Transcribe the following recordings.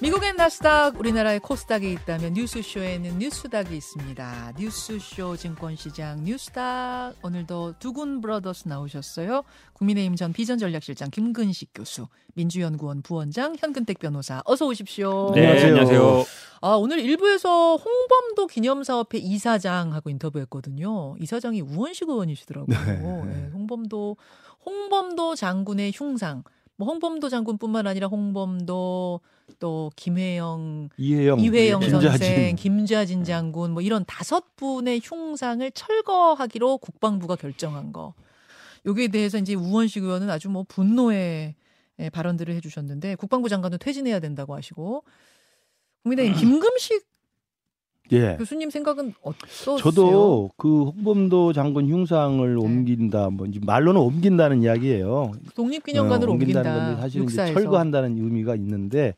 미국엔 나스닥, 우리나라의 코스닥이 있다면 뉴스쇼에는 뉴스닥이 있습니다. 뉴스쇼 증권시장 뉴스닥 오늘도 두군 브러더스 나오셨어요. 국민의힘 전 비전전략실장 김근식 교수, 민주연구원 부원장 현근택 변호사 어서 오십시오. 네, 안녕하세요. 안녕하세요. 아, 오늘 일부에서 홍범도 기념사업회 이사장하고 인터뷰했거든요. 이사장이 우원식 의원이시더라고요. 네. 네, 홍범도 홍범도 장군의 흉상. 뭐 홍범도 장군뿐만 아니라 홍범도 또 김혜영, 이혜영, 이회영 네, 선생, 김좌진 장군 뭐 이런 다섯 분의 흉상을 철거하기로 국방부가 결정한 거. 여기에 대해서 이제 우원식 의원은 아주 뭐 분노의 발언들을 해주셨는데 국방부 장관도 퇴진해야 된다고 하시고 국민의힘 김금식 예. 교수님 생각은 어떠세요? 저도 그 홍범도 장군 흉상을 네. 옮긴다, 뭐 이제 말로는 옮긴다는 이야기예요. 독립기념관으로 어, 옮긴다는 옮긴다. 건데 사실은 이제 철거한다는 의미가 있는데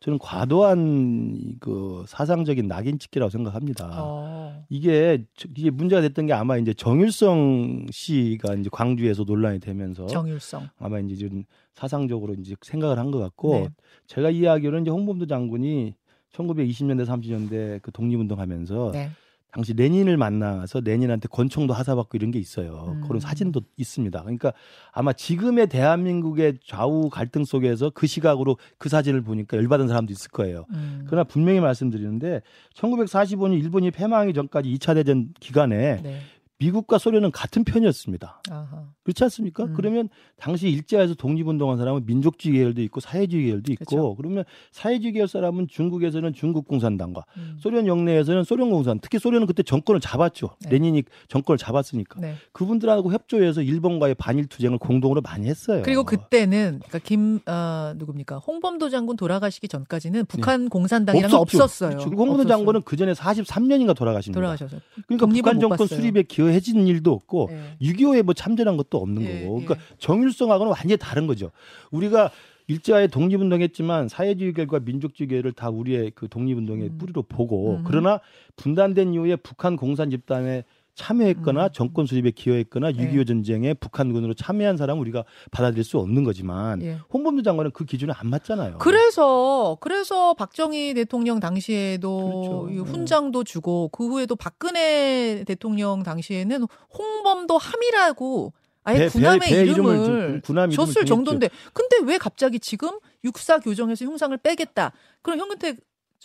저는 과도한 그 사상적인 낙인 찍기라고 생각합니다. 어. 이게 이게 문제가 됐던 게 아마 이제 정일성 씨가 이제 광주에서 논란이 되면서 정일성 아마 이제 좀 사상적으로 이제 생각을 한 것 같고 네. 제가 이야기로는 이제 홍범도 장군이 1920년대 30년대 그 독립운동하면서 네. 당시 레닌을 만나서 레닌한테 권총도 하사받고 이런 게 있어요. 음. 그런 사진도 있습니다. 그러니까 아마 지금의 대한민국의 좌우 갈등 속에서 그 시각으로 그 사진을 보니까 열받은 사람도 있을 거예요. 음. 그러나 분명히 말씀드리는데 1945년 일본이 패망하기 전까지 2차 대전 기간에 네. 미국과 소련은 같은 편이었습니다. 아하. 그렇지 않습니까? 음. 그러면 당시 일제에서 독립운동한 사람은 민족주의 계열도 있고 사회주의 계열도 있고 그렇죠. 그러면 사회주의 계열 사람은 중국에서는 중국 공산당과 음. 소련 영내에서는 소련 공산 특히 소련은 그때 정권을 잡았죠. 네. 레닌이 정권을 잡았으니까 네. 그분들하고 협조해서 일본과의 반일 투쟁을 공동으로 많이 했어요. 그리고 그때는 그러니까 김 어, 누굽니까 홍범도 장군 돌아가시기 전까지는 북한 네. 공산당이랑 없었죠. 없었어요. 그렇죠. 홍범도 장군은 그 전에 43년인가 돌아가십니다. 돌아가셔서 그러니까 북한 정권 수립에 기여 해진 일도 없고 네. 6.25에 뭐 참전한 것도 없는 네, 거고. 그러니까 네. 정일성하고는 완전히 다른 거죠. 우리가 일제하에 독립운동했지만 사회주의 결과 민족주의를 다 우리의 그 독립운동의 음. 뿌리로 보고 음. 그러나 분단된 이후에 북한 공산 집단에 참여했거나 음. 정권 수립에 기여했거나 6.25 네. 전쟁에 북한군으로 참여한 사람은 우리가 받아들일 수 없는 거지만 예. 홍범도 장관은 그 기준에 안 맞잖아요. 그래서 그래서 박정희 대통령 당시에도 그렇죠. 훈장도 주고 그 후에도 박근혜 대통령 당시에는 홍범도 함이라고 아예 배, 군함의 배, 배 이름을, 이름을 줬을 정도인데 근데 왜 갑자기 지금 육사 교정에서 흉상을 빼겠다? 그럼 현근택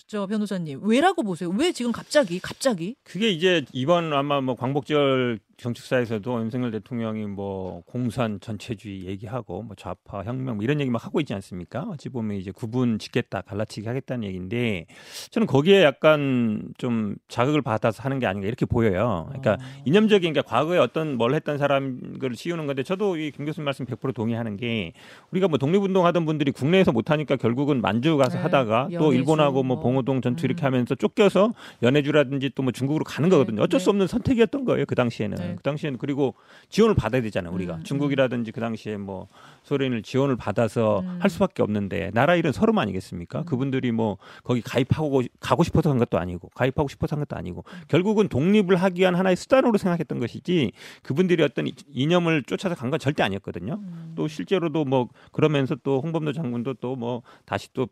저 변호사님 왜라고 보세요? 왜 지금 갑자기 갑자기? 그게 이제 이번 아마 뭐 광복절 정책사에서도 윤석열 대통령이 뭐 공산 전체주의 얘기하고 뭐 좌파 혁명 뭐 이런 얘기 막 하고 있지 않습니까? 어찌 보면 이제 구분 짓겠다, 갈라치기 하겠다는 얘기인데 저는 거기에 약간 좀 자극을 받아서 하는 게 아닌가 이렇게 보여요. 그러니까 어. 이념적인 게 과거에 어떤 뭘 했던 사람을 지우는 건데 저도 이 김 교수님 말씀 100% 동의하는 게 우리가 뭐 독립운동 하던 분들이 국내에서 못 하니까 결국은 만주 가서 네, 하다가 또 일본하고 뭐, 뭐 봉오동 전투 이렇게 음. 하면서 쫓겨서 연해주라든지 또 뭐 중국으로 가는 거거든요. 어쩔 네. 수 없는 선택이었던 거예요. 그 당시에는. 네. 그 당시에는 그리고 지원을 받아야 되잖아요. 우리가 음, 음. 중국이라든지 그 당시에 뭐 소련을 지원을 받아서 음. 할 수밖에 없는데 나라 일은 서름 아니겠습니까? 음. 그분들이 뭐 거기 가입하고 가고 싶어서 한 것도 아니고 가입하고 싶어서 한 것도 아니고 음. 결국은 독립을 하기 위한 하나의 수단으로 생각했던 것이지 그분들이 어떤 이념을 쫓아서 간 건 절대 아니었거든요. 음. 또 실제로도 뭐 그러면서 또 홍범도 장군도 또 뭐 다시 또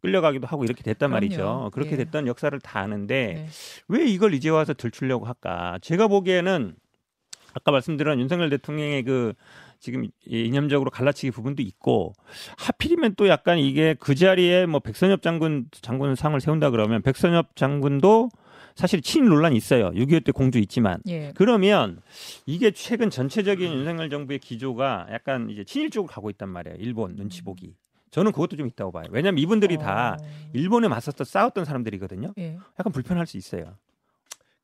끌려가기도 하고 이렇게 됐단 그럼요. 말이죠. 그렇게 예. 됐던 역사를 다 아는데 네. 왜 이걸 이제 와서 들추려고 할까? 제가 보기에는 아까 말씀드린 윤석열 대통령의 그 지금 이념적으로 갈라치기 부분도 있고 하필이면 또 약간 이게 그 자리에 뭐 백선엽 장군 장군 상을 세운다 그러면 백선엽 장군도 사실 친일 논란이 있어요. 6.25 때 공주 있지만. 예. 그러면 이게 최근 전체적인 윤석열 정부의 기조가 약간 이제 친일 쪽으로 가고 있단 말이에요. 일본 눈치 보기. 저는 그것도 좀 있다고 봐요. 왜냐하면 이분들이 어... 다 일본에 맞섰던 싸웠던 사람들이거든요. 예. 약간 불편할 수 있어요.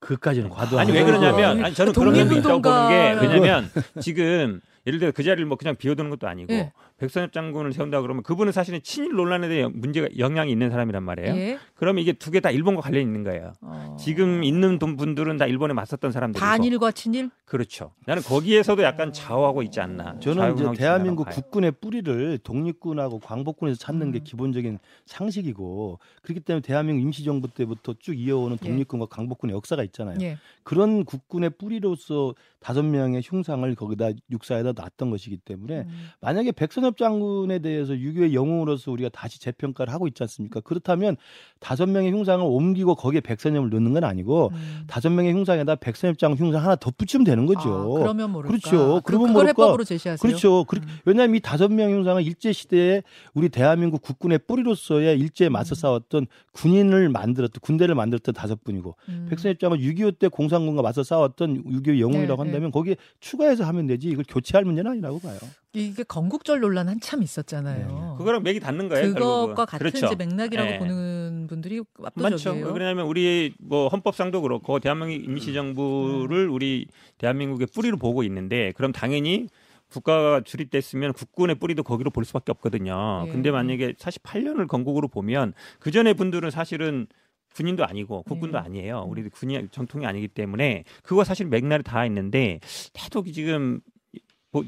그까지는 과도한. 아니 왜 그러냐면 아니 저는 그런 면도 있다고 보는 게 왜냐면 지금 예를 들어 그 자리를 뭐 그냥 비워두는 것도 아니고 예. 백선엽 장군을 세운다 그러면 그분은 사실은 친일 논란에 대해 문제가 영향이 있는 사람이란 말이에요. 예. 그러면 이게 두 개 다 일본과 관련 있는 거예요. 어. 지금 있는 분들은 다 일본에 맞섰던 사람들이고 반일과 친일? 그렇죠. 나는 거기에서도 약간 좌우하고 있지 않나. 저는 이제 대한민국 국군의 뿌리를 독립군하고 광복군에서 찾는 음. 게 기본적인 상식이고 그렇기 때문에 대한민국 임시정부 때부터 쭉 이어오는 예. 독립군과 예. 광복군의 역사가 있잖아요. 예. 그런 국군의 뿌리로서 다섯 명의 흉상을 거기다 육사에다 보다 낫던 것이기 때문에 음. 만약에 백선엽 장군에 대해서 유교의 영웅으로서 우리가 다시 재평가를 하고 있지 않습니까? 그렇다면 다섯 명의 흉상을 옮기고 거기에 백선엽을 넣는 건 아니고 음. 다섯 명의 흉상에다 백선엽 장군 흉상 하나 덧붙이면 되는 거죠. 아, 그러면 모를까? 그렇죠. 그러면 모를까? 해법으로 제시하세요. 그렇죠. 음. 왜냐하면 이 다섯 명의 흉상은 일제 시대에 우리 대한민국 국군의 뿌리로서의 일제에 맞서 음. 싸웠던 군인을 만들었던 군대를 만들었던 다섯 분이고 음. 백선엽 장군 6.25 때 공산군과 맞서 싸웠던 6.25 영웅이라고 네, 네. 한다면 네. 거기에 추가해서 하면 되지 이걸 교체 할 문제는 아니라고 봐요. 이게 건국절 논란 한참 있었잖아요. 네. 그거랑 맥이 닿는 거예요. 그것과 같은 그렇죠. 맥락이라고 네. 보는 분들이 압도적이에요. 많죠. 왜냐하면 우리 뭐 헌법상도 그렇고 대한민국 임시정부를 음. 우리 대한민국의 뿌리로 보고 있는데 그럼 당연히 국가가 주립됐으면 국군의 뿌리도 거기로 볼 수밖에 없거든요. 예. 근데 만약에 48년을 건국으로 보면 그 전에 분들은 사실은 군인도 아니고 국군도 네. 아니에요. 우리 군이 전통이 아니기 때문에 그거 사실 맥날이 다 있는데 계속 지금 뭐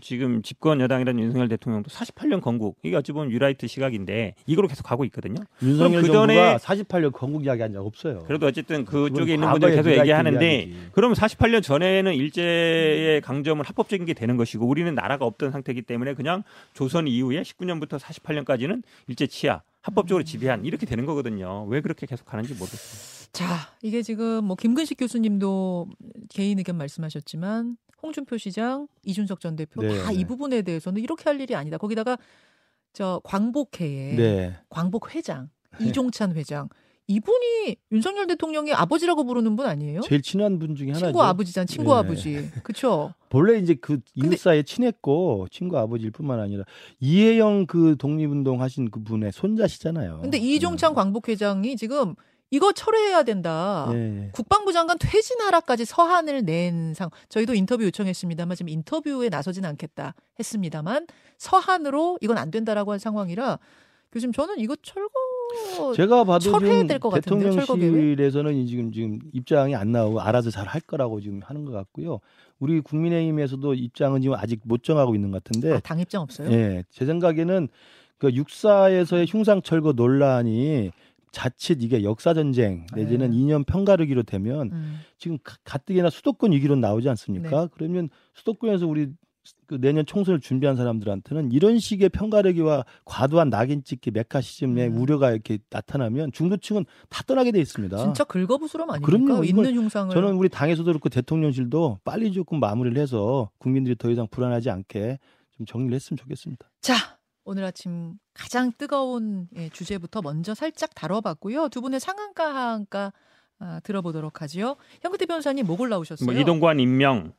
지금 집권 여당이라는 윤석열 대통령도 48년 건국 이게 어찌 보면 유라이트 시각인데 이걸로 계속 가고 있거든요. 윤석열 그 정부가 48년 건국 이야기한 적 없어요. 그래도 어쨌든 그쪽에 있는 분들이 계속 얘기하는데 그러면 48년 전에는 일제의 강점은 합법적인 게 되는 것이고 우리는 나라가 없던 상태이기 때문에 그냥 조선 이후에 19년부터 48년까지는 일제 치하 합법적으로 지배한 이렇게 되는 거거든요. 왜 그렇게 계속 가는지 모르겠어요. 자, 이게 지금 뭐 김근식 교수님도 개인 의견 말씀하셨지만 홍준표 시장, 이준석 전 대표 네. 다이 부분에 대해서는 이렇게 할 일이 아니다. 거기다가 저 광복회의 네. 광복 회장 네. 이종찬 회장 이분이 윤석열 대통령의 아버지라고 부르는 분 아니에요? 제일 친한 분 중에 하나죠. 친구 아버지잖아, 친구 네. 아버지. 그렇죠? 본래 이제 그 이웃 사이에 친했고 친구 아버지일 뿐만 아니라 이혜영 그 독립운동 하신 그 분의 손자시잖아요. 근데 이종찬 네. 광복회장이 지금 이거 철회해야 된다. 네. 국방부 장관 퇴진하라까지 서한을 낸 상. 저희도 인터뷰 요청했습니다만 지금 인터뷰에 나서진 않겠다 했습니다만 서한으로 이건 안 된다라고 한 상황이라 교수님 저는 이거 철거 제가 봐도 지금 대통령실에서는 지금 지금 입장이 안 나오고 알아서 잘 할 거라고 지금 하는 것 같고요. 우리 국민의힘에서도 입장은 지금 아직 못 정하고 있는 것 같은데. 아, 당 입장 없어요? 예, 제 생각에는 그 육사에서의 흉상 철거 논란이 자칫 이게 역사 전쟁 내지는 네. 이념 편가르기로 되면 음. 지금 가뜩이나 수도권 위기로 나오지 않습니까? 네. 그러면 수도권에서 우리 그 내년 총선을 준비한 사람들한테는 이런 식의 편가르기와 과도한 낙인 찍기 메카시즘의 음. 우려가 이렇게 나타나면 중도층은 다 떠나게 돼 있습니다. 진짜 긁어부스럼 아닙니까? 그럼요. 있는 흉상을 저는 우리 당에서도 그렇고 대통령실도 빨리 조금 마무리를 해서 국민들이 더 이상 불안하지 않게 좀 정리를 했으면 좋겠습니다. 자, 오늘 아침 가장 뜨거운 예, 주제부터 먼저 살짝 다뤄봤고요. 두 분의 상한가 하한가 아, 들어보도록 하지요. 현근태 변호사님 뭐 골라오셨어요? 뭐 이동관 임명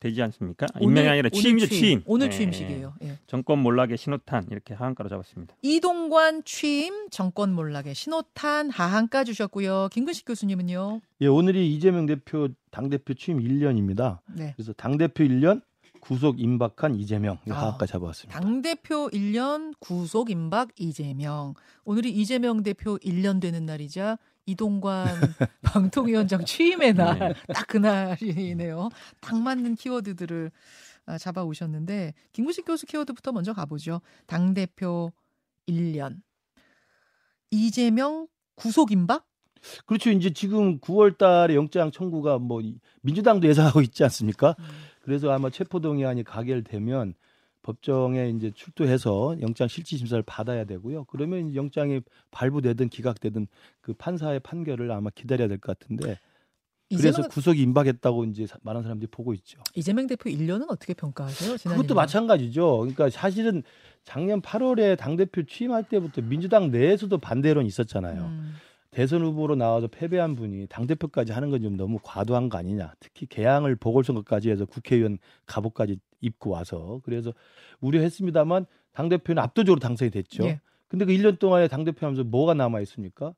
되지 않습니까? 오늘, 임명이 아니라 취임이죠 취임. 오늘 네. 취임식이에요. 예. 정권 몰락의 신호탄 이렇게 하한가로 잡았습니다. 이동관 취임 정권 몰락의 신호탄 하한가 주셨고요. 김근식 교수님은요? 예, 오늘이 이재명 대표 당 대표 취임 1년입니다. 네. 그래서 당 대표 1년 구속 임박한 이재명 아, 잡아왔습니다. 당 대표 1년 구속 임박 이재명. 오늘이 이재명 대표 1년 되는 날이자 이동관 방통위원장 취임의 날, 네. 딱 그날이네요. 딱 맞는 키워드들을 아, 잡아 오셨는데, 김구식 교수 키워드부터 먼저 가보죠. 당대표 1년. 이재명 구속 임박? 그렇죠. 이제 지금 9월 달에 영장 청구가 뭐 민주당도 예상하고 있지 않습니까? 음. 그래서 아마 체포동의안이 가결되면 법정에 이제 출두해서 영장 실질 심사를 받아야 되고요. 그러면 영장이 발부되든 기각되든 그 판사의 판결을 아마 기다려야 될 것 같은데 그래서 구속이 임박했다고 이제 많은 사람들이 보고 있죠. 이재명 대표 1년은 어떻게 평가하세요? 그것도 1년? 마찬가지죠. 그러니까 사실은 작년 8월에 당 대표 취임할 때부터 민주당 내에서도 반대론이 있었잖아요. 음. 대선 후보로 나와서 패배한 분이 당 대표까지 하는 건 좀 너무 과도한 거 아니냐. 특히 개항을 보궐선거까지 해서 국회의원 갑옷까지 입고 와서 그래서 우려했습니다만 당 대표는 압도적으로 당선이 됐죠. 예. 근데 그 1년 동안에 당 대표하면서 뭐가 남아 있습니까?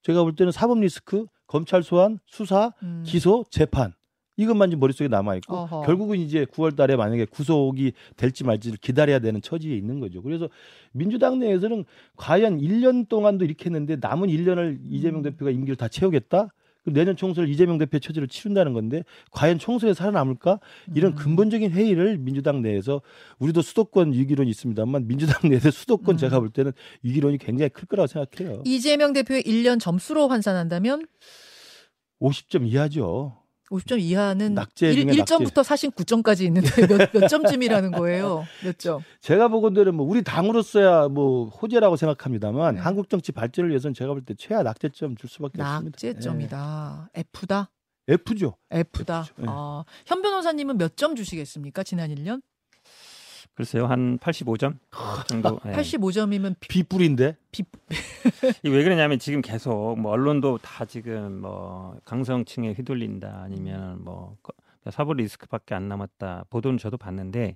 제가 볼 때는 사법 리스크, 검찰 소환, 수사, 음. 기소, 재판 이것만 지 머릿속에 남아 있고 결국은 이제 9월 달에 만약에 구속이 될지 말지를 기다려야 되는 처지에 있는 거죠. 그래서 민주당 내에서는 과연 1년 동안도 이렇게 했는데 남은 1년을 이재명 음. 대표가 임기를 다 채우겠다? 내년 총선을 이재명 대표 처지로 치른다는 건데 과연 총선에 살아남을까? 이런 음. 근본적인 회의를 민주당 내에서 우리도 수도권 위기론이 있습니다만 민주당 내에서 수도권 음. 제가 볼 때는 위기론이 굉장히 클 거라고 생각해요. 이재명 대표의 1년 점수로 환산한다면 50점 이하죠. 50점 이하는 낙제 1, 1점부터 사실 9점까지 있는데 몇, 몇 점쯤이라는 거예요? 몇 점? 제가 보건대로 뭐 우리 당으로서야 뭐 호재라고 생각합니다만 네. 한국 정치 발전을 위해서는 제가 볼 때 최하 낙제점 줄 수밖에 없습니다. 낙제점이다. 네. F다. F죠. F다. F죠. 네. 아, 현 변호사님은 몇 점 주시겠습니까? 지난 1년? 글쎄요, 한 85점 정도. 네. 85점이면 비뿔인데? 비... 왜 그러냐면 지금 계속 뭐 언론도 다 지금 뭐 강성층에 휘둘린다 아니면 뭐 사법 리스크밖에 안 남았다 보도는 저도 봤는데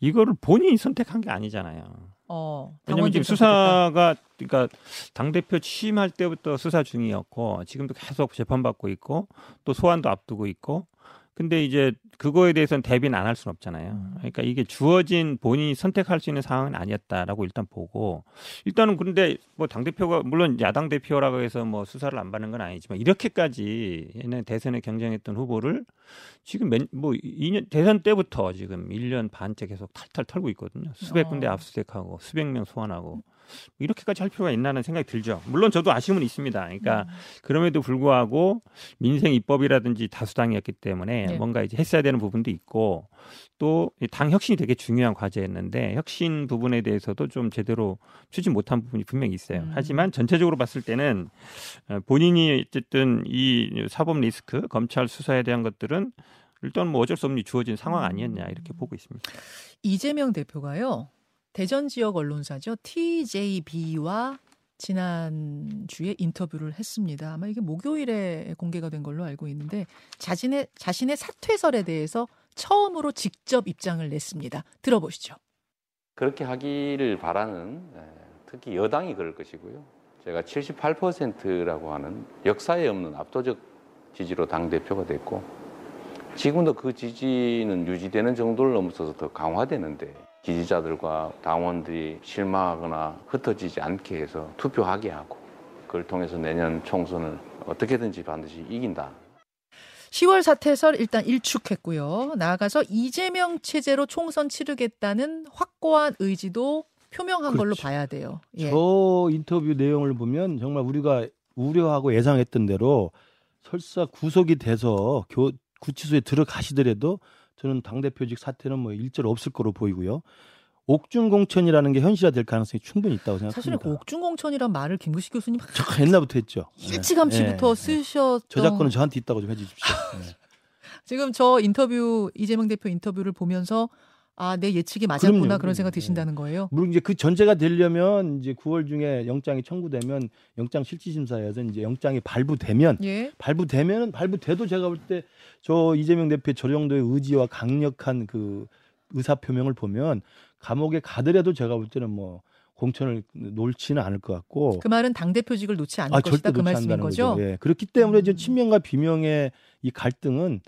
이거를 본인이 선택한 게 아니잖아요. 어, 왜냐면 지금 수사가 그러니까 당 대표 취임할 때부터 수사 중이었고 지금도 계속 재판받고 있고 또 소환도 앞두고 있고 근데 이제 그거에 대해서는 대비는 안 할 수는 없잖아요. 음. 그러니까 이게 주어진 본인이 선택할 수 있는 상황은 아니었다라고 일단 보고 일단은 그런데 뭐 당 대표가 물론 야당 대표라고 해서 뭐 수사를 안 받는 건 아니지만 이렇게까지 옛날 대선에 경쟁했던 후보를 지금 몇, 뭐 2년 대선 때부터 지금 1년 반째 계속 탈탈 털고 있거든요. 수백 군데 어. 압수수색하고 수백 명 소환하고 이렇게까지 할 필요가 있나는 생각이 들죠. 물론 저도 아쉬움은 있습니다. 그러니까 음. 그럼에도 불구하고 민생 입법이라든지 다수당이었기 때문에 네. 뭔가 이제 했어야 되는 부분도 있고 또 당 혁신이 되게 중요한 과제였는데 혁신 부분에 대해서도 좀 제대로 추진 못한 부분이 분명히 있어요. 음. 하지만 전체적으로 봤을 때는 어, 본인이 어쨌든 이 사법 리스크, 검찰 수사에 대한 것들은 일단 뭐 어쩔 수 없는 주어진 상황 아니었냐 이렇게 보고 있습니다. 이재명 대표가요. 대전 지역 언론사죠. TJB와 지난주에 인터뷰를 했습니다. 아마 이게 목요일에 공개가 된 걸로 알고 있는데 자신의 자신의 사퇴설에 대해서 처음으로 직접 입장을 냈습니다. 들어보시죠. 그렇게 하기를 바라는 예, 특히 여당이 그럴 것이고요. 제가 78%라고 하는 역사에 없는 압도적 지지로 당 대표가 됐고 지금도 그 지지는 유지되는 정도를 넘어서서 더 강화되는데 지지자들과 당원들이 실망하거나 흩어지지 않게 해서 투표하게 하고 그걸 통해서 내년 총선을 어떻게든지 반드시 이긴다. 10월 사태설 일단 일축했고요. 나아가서 이재명 체제로 총선 치르겠다는 확고한 의지도 표명한 그렇죠. 걸로 봐야 돼요. 예. 저 인터뷰 내용을 보면 정말 우리가 우려하고 예상했던 대로 설사 구속이 돼서 교, 구치소에 들어가시더라도 저는 당대표직 사태는 뭐 일절 없을 거로 보이고요. 옥중공천이라는 게 현실화될 가능성이 충분히 있다고 생각합니다. 사실 그 옥중공천이란 말을 김구식 교수님 저 옛날부터 했죠. 일찌감치부터 네. 쓰셨던 저작권은 저한테 있다고 좀 해주십시오. 네. 지금 저 인터뷰 이재명 대표 인터뷰를 보면서 아, 내 예측이 맞았구나 그럼요. 그런 생각 드신다는 거예요. 물론 이제 그 전제가 되려면 이제 9월 중에 영장이 청구되면 영장 실질 심사에서 이제 영장이 발부되면 예. 발부되면은 발부돼도 제가 볼 때 저 이재명 대표 저 정도의 의지와 강력한 그 의사 표명을 보면 감옥에 가더라도 제가 볼 때는 뭐 공천을 놓지는 않을 것 같고 그 말은 당 대표직을 놓지 않을 아, 것이다 그 말씀인 거죠. 거죠. 예. 그렇기 때문에 음. 친명과 비명의 이 갈등은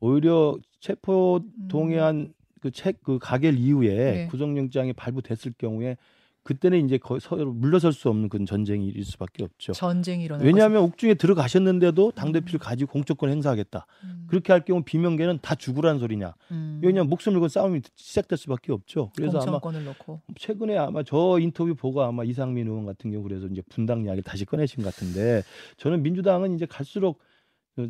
오히려 체포 동의안 그 책 그 가결 이후에 네. 구속영장이 발부됐을 경우에 그때는 이제 거의 서로 물러설 수 없는 그런 전쟁이 일 수밖에 없죠. 전쟁이 일어나. 왜냐하면 옥중에 들어가셨는데도 당 대표를 음. 가지고 공천권 행사하겠다. 음. 그렇게 할 경우 비명계는 다 죽으라는 소리냐. 음. 왜냐하면 목숨을 건 싸움이 시작될 수밖에 없죠. 그래서 아마 넣고. 최근에 아마 저 인터뷰 보고 아마 이상민 의원 같은 경우 그래서 이제 분당 이야기 다시 꺼내신 것 같은데 저는 민주당은 이제 갈수록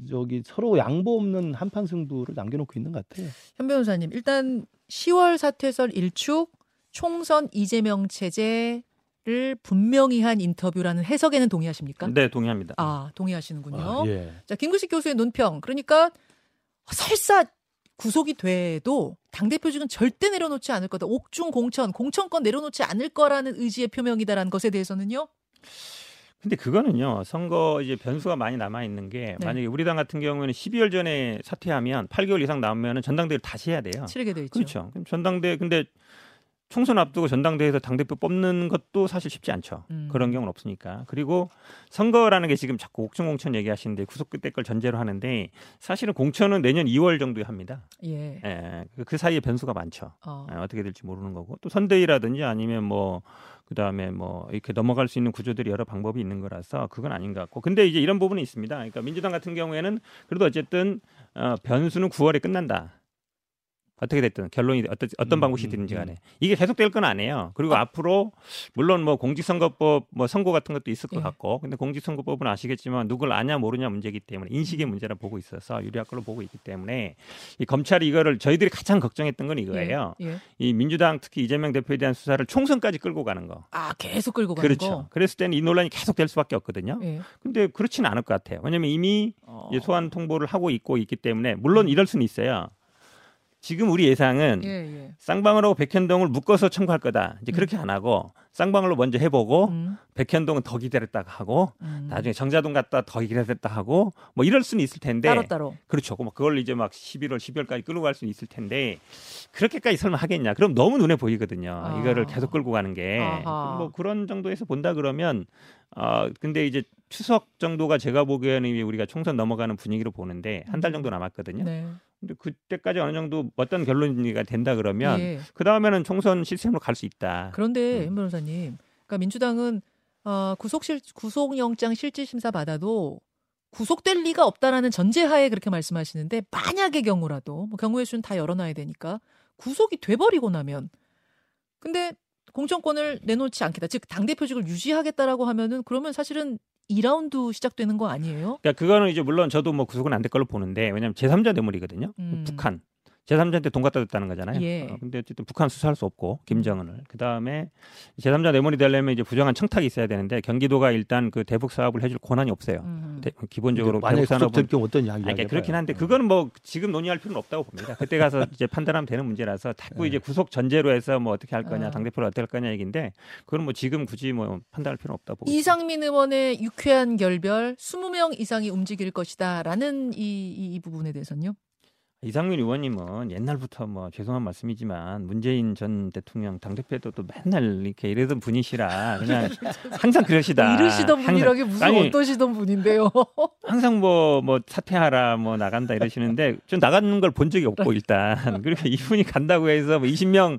저기 서로 양보 없는 한판 승부를 남겨놓고 있는 것 같아요. 현 변호사님 일단 10월 사퇴설 일축 총선 이재명 체제를 분명히 한 인터뷰라는 해석에는 동의하십니까? 네, 동의합니다. 아, 동의하시는군요. 아, 예. 자, 김구식 교수의 논평. 그러니까 설사 구속이 돼도 당대표직은 절대 내려놓지 않을 거다. 옥중 공천, 공천권 내려놓지 않을 거라는 의지의 표명이다라는 것에 대해서는요? 근데 그거는요 선거 이제 변수가 많이 남아 있는 게 네. 만약에 우리 당 같은 경우에는 12월 전에 사퇴하면 8개월 이상 남으면 전당대회를 다시 해야 돼요. 치르게 돼 있죠. 그렇죠. 그럼 전당대 회 근데 총선 앞두고 전당대회에서 당대표 뽑는 것도 사실 쉽지 않죠. 음. 그런 경우는 없으니까. 그리고 선거라는 게 지금 자꾸 옥중 공천 얘기하시는데 구속 그때 걸 전제로 하는데 사실은 공천은 내년 2월 정도에 합니다. 예. 예. 그 사이에 변수가 많죠. 어. 예, 어떻게 될지 모르는 거고 또 선대위라든지 아니면 뭐 그다음에 뭐 이렇게 넘어갈 수 있는 구조들이 여러 방법이 있는 거라서 그건 아닌 것 같고 근데 이제 이런 부분이 있습니다. 그러니까 민주당 같은 경우에는 그래도 어쨌든 어, 변수는 9월에 끝난다. 어떻게 됐든 결론이 어떤 어떤 음, 방법이 되는지 음, 간에 이게 계속될 건 아니에요. 그리고 아. 앞으로 물론 뭐 공직선거법 뭐 선고 같은 것도 있을 것 예. 같고 근데 공직선거법은 아시겠지만 누굴 아냐 모르냐 문제이기 때문에 인식의 음. 문제라 보고 있어서 유리할 걸로 보고 있기 때문에 이 검찰이 이거를 저희들이 가장 걱정했던 건 이거예요. 예. 예. 이 민주당 특히 이재명 대표에 대한 수사를 총선까지 끌고 가는 거. 아 계속 끌고 가는 그렇죠. 거. 그랬을 때는 이 논란이 계속 될 수밖에 없거든요. 예. 근데 그렇지는 않을 것 같아요. 왜냐하면 이미 어. 소환 통보를 하고 있고 있기 때문에 물론 이럴 수는 있어요. 지금 우리 예상은 예, 예. 쌍방울하고 백현동을 묶어서 청구할 거다. 이제 그렇게 음. 안 하고 쌍방울로 먼저 해보고 음. 백현동은 더 기다렸다가 하고 음. 나중에 정자동 갔다 더 기다렸다 하고 뭐 이럴 수는 있을 텐데 따로 따로 그렇죠. 뭐 그걸 이제 막 11월 12월까지 끌고 갈 수는 있을 텐데 그렇게까지 설마 하겠냐? 그럼 너무 눈에 보이거든요. 아. 이거를 계속 끌고 가는 게 뭐 그런 정도에서 본다 그러면 어 근데 이제 추석 정도가 제가 보기에는 우리가 총선 넘어가는 분위기로 보는데 한 달 정도 남았거든요. 네. 근데 그때까지 어느 정도 어떤 결론이 된다 그러면 예. 그 다음에는 총선 시스템으로 갈 수 있다. 그런데 임 음. 변호사님, 그러니까 민주당은 어, 구속실 구속영장 실질 심사 받아도 구속될 리가 없다라는 전제하에 그렇게 말씀하시는데 만약의 경우라도 뭐 경우의 수는 다 열어놔야 되니까 구속이 돼버리고 나면 근데 공천권을 내놓지 않겠다. 즉 당 대표직을 유지하겠다라고 하면은 그러면 사실은 2라운드 시작되는 거 아니에요? 그러니까 그거는 이제 물론 저도 뭐 구속은 안 될 걸로 보는데 왜냐하면 제3자 뇌물이거든요. 음. 북한 제3자한테 돈 갖다 줬다는 거잖아요. 예. 어, 근데 어쨌든 북한 수사할 수 없고 김정은을 그다음에 제3자 뇌물이 되려면 이제 부정한 청탁이 있어야 되는데 경기도가 일단 그 대북 사업을 해줄 권한이 없어요. 음. 대, 기본적으로 대북 산업은 경우 어떤 이야기 그러니까 그렇긴 한데 음. 그거는 뭐 지금 논의할 필요는 없다고 봅니다. 그때 가서 이제 판단하면 되는 문제라서 자꾸 네. 이제 구속 전제로 해서 뭐 어떻게 할 거냐 아. 당 대표를 어떻게 할 거냐 얘기인데 그건 뭐 지금 굳이 뭐 판단할 필요는 없다고 보고 이상민 의원의 유쾌한 결별 20명 이상이 움직일 것이다라는 이, 이, 이 부분에 대해서는요? 이상민 의원님은 옛날부터 뭐 죄송한 말씀이지만 문재인 전 대통령 당대표도 또 맨날 이렇게 이러던 분이시라 그냥 항상 그러시다. 이러시던 분이라기 무슨 아니, 어떠시던 분인데요. 항상 뭐뭐 뭐 사퇴하라 뭐 나간다 이러시는데 좀 나가는 걸 본 적이 없고 일단 그리고 이분이 간다고 해서 뭐 20명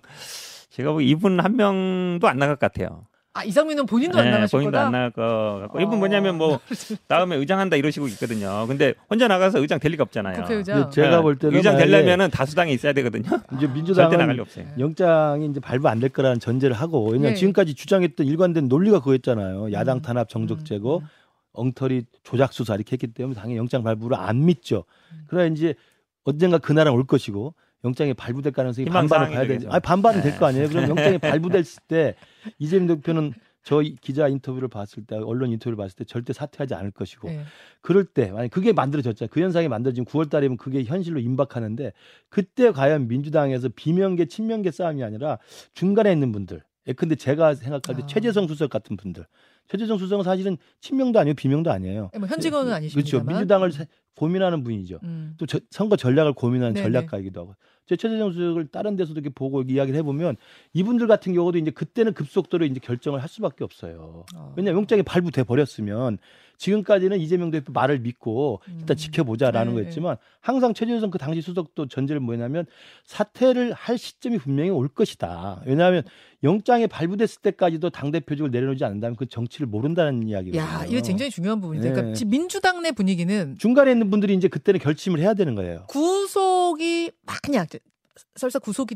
제가 보기 이분 한 명도 안 나갈 것 같아요. 아 이상민은 본인도 네, 안 나가실 본인도 거다? 안 나갈 거 같고 어... 이분 뭐냐면 뭐 다음에 의장한다 이러시고 있거든요. 근데 혼자 나가서 의장 될 리가 없잖아요. 국회의장. 제가 네. 볼 때는 의장 되려면은 다수당이 있어야 되거든요. 이제 민주당은 영장이 이제 발부 안 될 거라는 전제를 하고 왜냐 네. 지금까지 주장했던 일관된 논리가 그거였잖아요. 야당 음. 탄압 정적 제거, 음. 엉터리 조작 수사 이렇게 했기 때문에 당연히 영장 발부를 안 믿죠. 음. 그래야 이제 언젠가 그날은 올 것이고 영장이 발부될 가능성이 반반을 봐야 되지. 아니 반반은 될거 아니에요. 그럼 영장이 발부됐을 때 이재명 대표는 저 기자 인터뷰를 봤을 때 언론 인터뷰를 봤을 때 절대 사퇴하지 않을 것이고 네. 그럴 때 만약 그게 만들어졌잖아요. 그 현상이 만들어지면 9월 달이면 그게 현실로 임박하는데 그때 과연 민주당에서 비명계 친명계 싸움이 아니라 중간에 있는 분들 예, 근데 제가 생각할 때 아. 최재성 수석 같은 분들 최재성 수석은 사실은 친명도 아니고 비명도 아니에요. 뭐 현직원은 아니시죠. 그렇죠. 민주당을 고민하는 분이죠. 음. 또 저, 선거 전략을 고민하는 네네. 전략가이기도 하고. 제 최재 정 수석을 다른 데서도 이렇게 보고 이야기를 해보면 이분들 같은 경우도 이제 그때는 급속도로 이제 결정을 할 수밖에 없어요. 어. 왜냐 영장이 발부돼 버렸으면 지금까지는 이재명 대표 말을 믿고 일단 음. 지켜보자라는 네. 거였지만 항상 최재성 그 당시 수석도 전제를 뭐냐면 사퇴를 할 시점이 분명히 올 것이다. 왜냐하면 영장이 발부됐을 때까지도 당 대표직을 내려놓지 않는다면 그 정치를 모른다는 이야기거든요. 야, 이거 굉장히 중요한 부분인데, 그러니까 네. 그러니까 민주당 내 분위기는 중간에 있는 분들이 이제 그때는 결심을 해야 되는 거예요. 구속이 만약 설사 구속이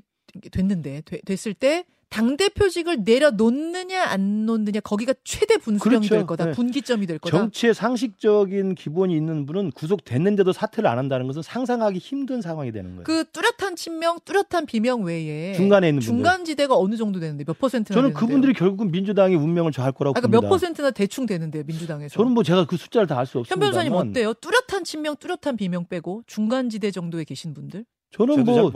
됐는데 되, 됐을 때 당대표직을 내려놓느냐 안 놓느냐 거기가 최대 분수령이 그렇죠. 될 거다. 네. 분기점이 될 거다. 정치의 상식적인 기본이 있는 분은 구속됐는데도 사퇴를 안 한다는 것은 상상하기 힘든 상황이 되는 거예요. 그 뚜렷한 친명, 뚜렷한 비명 외에 중간에 있는 중간 지대가 어느 정도 되는데 몇 퍼센트나 저는 되는데요? 그분들이 결국은 민주당의 운명을 좌할 거라고 그러니까 봅니다. 몇 퍼센트나 대충 되는데요, 민주당에서. 저는 뭐 제가 그 숫자를 다 알 수 없습니다. 현 변호사님 어때요? 뚜렷한 친명, 뚜렷한 비명 빼고 중간 지대 정도에 계신 분들? 저는 뭐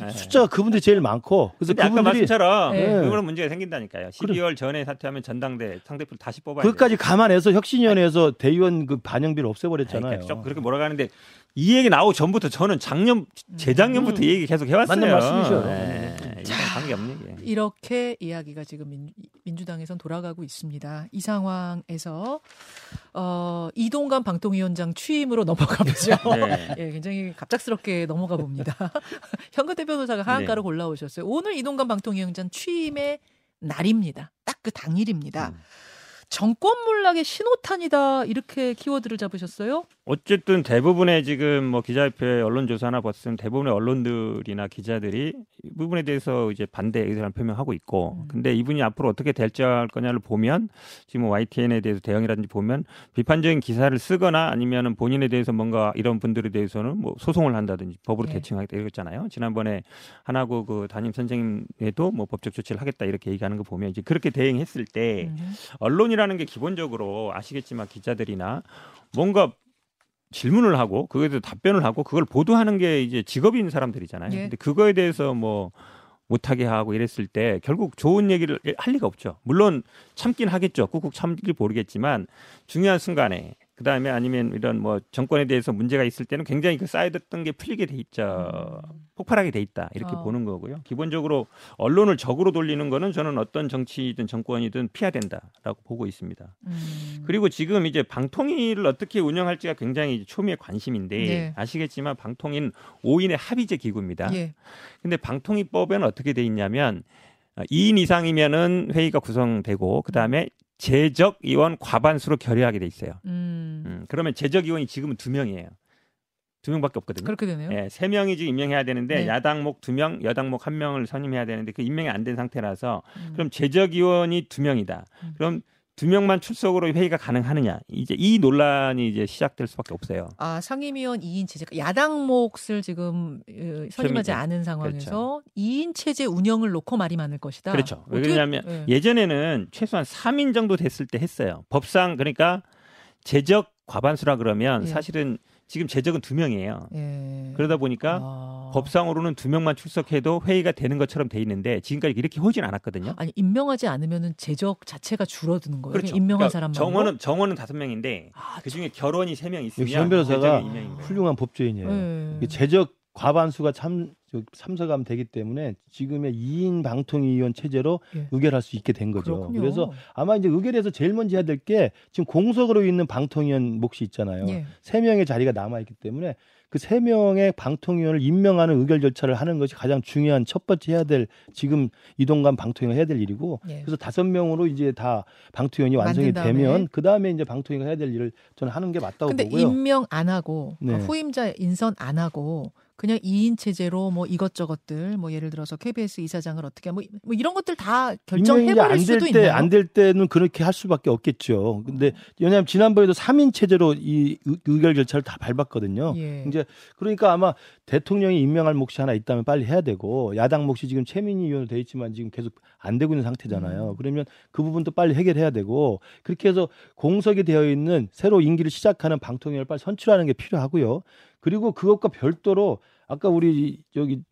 네. 숫자가 그분들이 제일 많고 그래서 그분들이 아까 말씀처럼 네. 그런 문제가 생긴다니까요. 12월 전에 사퇴하면 전당대 상대표 다시 뽑아야 그것까지 감안해서 혁신위원회에서 대의원 그 반영비를 없애버렸잖아요. 그러니까 그렇게 몰아가는데 이 얘기 나오고 전부터 저는 작년 재작년부터 음. 이 얘기 계속 해왔어요. 맞는 말씀이죠. 네. 관계 없는 게. 이렇게 이야기가 지금 민, 민주당에선 돌아가고 있습니다. 이 상황에서 어, 이동관 방통위원장 취임으로 넘어가 보죠. 네. 예, 굉장히 갑작스럽게 넘어가 봅니다. 현근대 변호사가 하한가로 네. 골라오셨어요. 오늘 이동관 방통위원장 취임의 날입니다. 딱 그 당일입니다. 음. 정권 몰락의 신호탄이다 이렇게 키워드를 잡으셨어요? 어쨌든 대부분의 지금 뭐 기자협회 언론조사나 봤으면 대부분의 언론들이나 기자들이 이 부분에 대해서 이제 반대 의사를 표명하고 있고 음. 근데 이분이 앞으로 어떻게 될지할 거냐를 보면 지금 YTN에 대해서 대응이라든지 보면 비판적인 기사를 쓰거나 아니면은 본인에 대해서 뭔가 이런 분들에 대해서는 뭐 소송을 한다든지 법으로 네. 대칭하겠다 이랬잖아요. 지난번에 하나고 그 담임 선생님에도 뭐 법적 조치를 하겠다 이렇게 얘기하는 거 보면 이제 그렇게 대응했을 때 음. 언론이라는 게 기본적으로 아시겠지만 기자들이나 뭔가 질문을 하고 그거에 대해서 답변을 하고 그걸 보도하는 게 이제 직업인 사람들이잖아요. 예. 근데 그거에 대해서 뭐 못하게 하고 이랬을 때 결국 좋은 얘기를 할 리가 없죠. 물론 참긴 하겠죠. 꾹꾹 참길 모르겠지만 중요한 순간에 그 다음에 아니면 이런 뭐 정권에 대해서 문제가 있을 때는 굉장히 그 쌓여뒀던 게 풀리게 돼 있죠. 음. 폭발하게 돼 있다. 이렇게 어. 보는 거고요. 기본적으로 언론을 적으로 돌리는 거는 저는 어떤 정치든 정권이든 피해야 된다라고 보고 있습니다. 음. 그리고 지금 이제 방통위를 어떻게 운영할지가 굉장히 초미의 관심인데 네. 아시겠지만 방통위는 5인의 합의제 기구입니다. 예. 근데 방통위법에는 어떻게 돼 있냐면 2인 이상이면은 회의가 구성되고 그다음에 재적 의원 과반수로 결의하게 돼 있어요. 음. 음, 그러면 재적 의원이 지금은 두 명이에요. 두 명밖에 없거든요. 그렇게 되네요. 예, 세 명이 지금 임명해야 되는데 네. 야당목 두 명, 여당목 한 명을 선임해야 되는데 그 임명이 안 된 상태라서 음. 그럼 재적 의원이 두 명이다. 음. 그럼 두 명만 출석으로 회의가 가능하느냐 이제 이 논란이 이제 시작될 수밖에 없어요. 아 상임위원 2인 체제 야당 몫을 지금 어, 선임하지 않은 상황에서 그렇죠. 2인 체제 운영을 놓고 말이 많을 것이다. 그렇죠. 왜냐하면 네. 예전에는 최소한 3인 정도 됐을 때 했어요. 법상 그러니까 재적 과반수라 그러면 예. 사실은 지금 재적은 두 명이에요. 예. 그러다 보니까 아. 법상으로는 두 명만 출석해도 회의가 되는 것처럼 돼 있는데 지금까지 이렇게 허진 않았거든요. 아니 임명하지 않으면은 재적 자체가 줄어드는 거예요. 그렇죠. 임명한 그러니까 사람만 정원은 정원은 다섯 명인데 아, 그 중에 결혼이 세 명 있으면 현 변호사가 훌륭한 법조인이에요. 네. 재적 과반수가 참 참석하면 되기 때문에 지금의 2인 방통위원 체제로 예. 의결할 수 있게 된 거죠. 그렇군요. 그래서 아마 이제 의결에서 제일 먼저 해야 될 게 지금 공석으로 있는 방통위원 몫이 있잖아요. 예. 3명의 자리가 남아 있기 때문에 그 세 명의 방통위원을 임명하는 의결 절차를 하는 것이 가장 중요한 첫 번째 해야 될 지금 이동관 방통위가 해야 될 일이고 예. 그래서 다섯 명으로 이제 다 방통위원이 완성이 되면 그 다음에 이제 방통위가 해야 될 일을 저는 하는 게 맞다고 근데 보고요. 임명 안 하고 네. 후임자 인선 안 하고 그냥 2인 체제로 뭐 이것저것들 뭐 예를 들어서 KBS 이사장을 어떻게 뭐, 뭐 이런 것들 다 결정해 버릴 수도 때, 있나요? 안 될 때는 그렇게 할 수밖에 없겠죠. 근데 왜냐하면 지난번에도 3인 체제로 이 의결 절차를 다 밟았거든요. 예. 이제 그러니까 아마 대통령이 임명할 몫이 하나 있다면 빨리 해야 되고 야당 몫이 지금 최민희 의원으로 돼 있지만 지금 계속 안 되고 있는 상태잖아요. 음. 그러면 그 부분도 빨리 해결해야 되고 그렇게 해서 공석이 되어 있는 새로 임기를 시작하는 방통위를 빨리 선출하는 게 필요하고요. 그리고 그것과 별도로 아까 우리 저기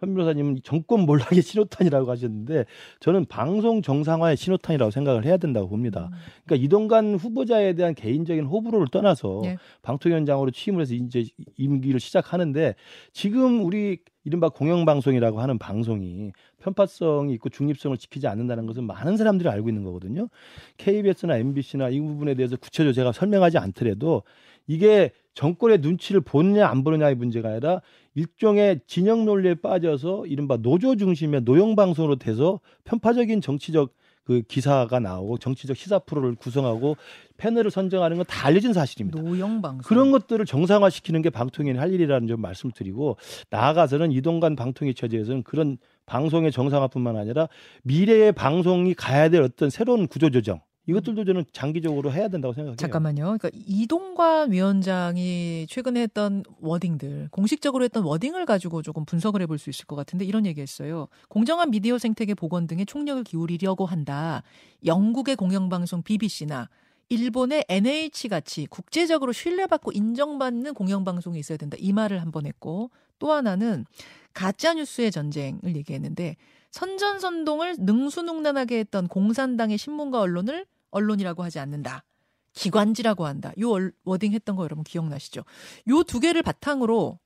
현 변호사님은 정권 몰락의 신호탄이라고 하셨는데 저는 방송 정상화의 신호탄이라고 생각을 해야 된다고 봅니다. 음. 그러니까 이동관 후보자에 대한 개인적인 호불호를 떠나서 네. 방통위원장으로 취임을 해서 이제 임기를 시작하는데 지금 우리 이른바 공영방송이라고 하는 방송이 편파성이 있고 중립성을 지키지 않는다는 것은 많은 사람들이 알고 있는 거거든요. KBS나 MBC나 이 부분에 대해서 구체적으로 제가 설명하지 않더라도 이게 정권의 눈치를 보느냐 안 보느냐의 문제가 아니라 일종의 진영 논리에 빠져서 이른바 노조 중심의 노영 방송으로 돼서 편파적인 정치적 그 기사가 나오고 정치적 시사 프로를 구성하고 패널을 선정하는 건 다 알려진 사실입니다. 노영 방송 그런 것들을 정상화시키는 게 방통위의 할 일이라는 점 말씀드리고 나아가서는 이동관 방통위 체제에서는 그런 방송의 정상화뿐만 아니라 미래의 방송이 가야 될 어떤 새로운 구조 조정 이것들도 저는 장기적으로 해야 된다고 생각해요. 잠깐만요. 그러니까 이동관 위원장이 최근에 했던 워딩들, 공식적으로 했던 워딩을 가지고 조금 분석을 해볼 수 있을 것 같은데 이런 얘기했어요. 공정한 미디어 생태계 복원 등에 총력을 기울이려고 한다. 영국의 공영방송 BBC나 일본의 NH 같이 국제적으로 신뢰받고 인정받는 공영방송이 있어야 된다. 이 말을 한 번 했고 또 하나는 가짜 뉴스의 전쟁을 얘기했는데 선전선동을 능수능란하게 했던 공산당의 신문과 언론을 언론이라고 하지 않는다. 기관지라고 한다. 요 워딩 했던 거 여러분 기억나시죠? 요 두 개를 바탕으로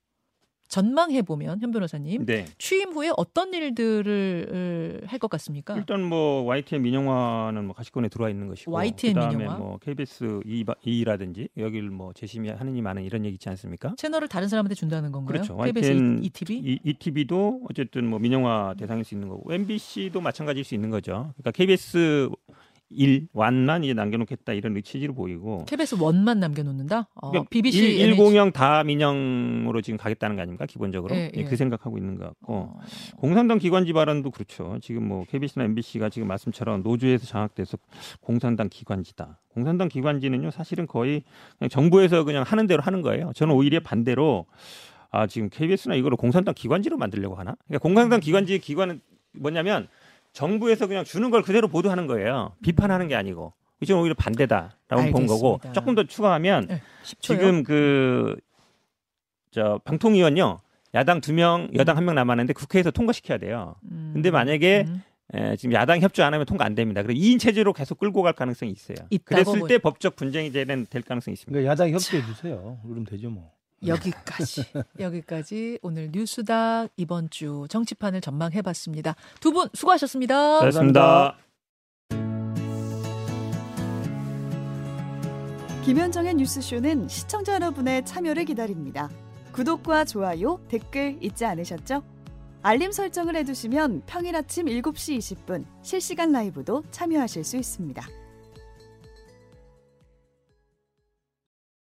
전망해 보면 현 변호사님 네. 취임 후에 어떤 일들을 할 것 같습니까? 일단 뭐 YTN 민영화는 뭐 가시권에 들어와 있는 것이고 YTN 그다음에 민영화? 뭐 KBS 2라든지 여기를 뭐 재심하느니 마는 이런 얘기 있지 않습니까? 채널을 다른 사람한테 준다는 건가요? 그렇죠. YTN ETV ETV도 어쨌든 뭐 민영화 대상일 수 있는 거고 MBC도 마찬가지일 수 있는 거죠. 그러니까 KBS 일 완만 이제 남겨놓겠다 이런 취지로 보이고 KBS 원만 남겨놓는다. 어, 그러니까 BBC 1, 1 공영 다 민영으로 지금 가겠다는 거 아닙니까 기본적으로 예, 예, 예. 그 생각하고 있는 것 같고 어. 공산당 기관지 발언도 그렇죠. 지금 뭐 KBS나 MBC가 지금 말씀처럼 노조에서 장악돼서 공산당 기관지다. 공산당 기관지는요 사실은 거의 그냥 정부에서 그냥 하는 대로 하는 거예요. 저는 오히려 반대로 아 지금 KBS나 이거를 공산당 기관지로 만들려고 하나? 그러니까 공산당 기관지의 기관은 뭐냐면 정부에서 그냥 주는 걸 그대로 보도하는 거예요. 비판하는 게 아니고. 이제 오히려 반대다라고 본 거고 알겠습니다. 조금 더 추가하면 네, 10초요. 지금 그 저 방통위원요 야당 두 명, 여당 한 명 남았는데 국회에서 통과시켜야 돼요. 음. 근데 만약에 음. 에, 지금 야당 협조 안 하면 통과 안 됩니다. 그래서 2인 체제로 계속 끌고 갈 가능성이 있어요. 그랬을 보여- 때 법적 분쟁이 되는 될 가능성이 있습니다. 그러니까 야당 협조해 주세요. 그러면 되죠 뭐. 여기까지 여기까지 오늘 뉴스닥 이번 주 정치판을 전망해봤습니다. 두 분 수고하셨습니다. 고맙습니다. 김현정의 뉴스쇼는 시청자 여러분의 참여를 기다립니다. 구독과 좋아요, 댓글 잊지 않으셨죠? 알림 설정을 해두시면 평일 아침 7시 20분 실시간 라이브도 참여하실 수 있습니다.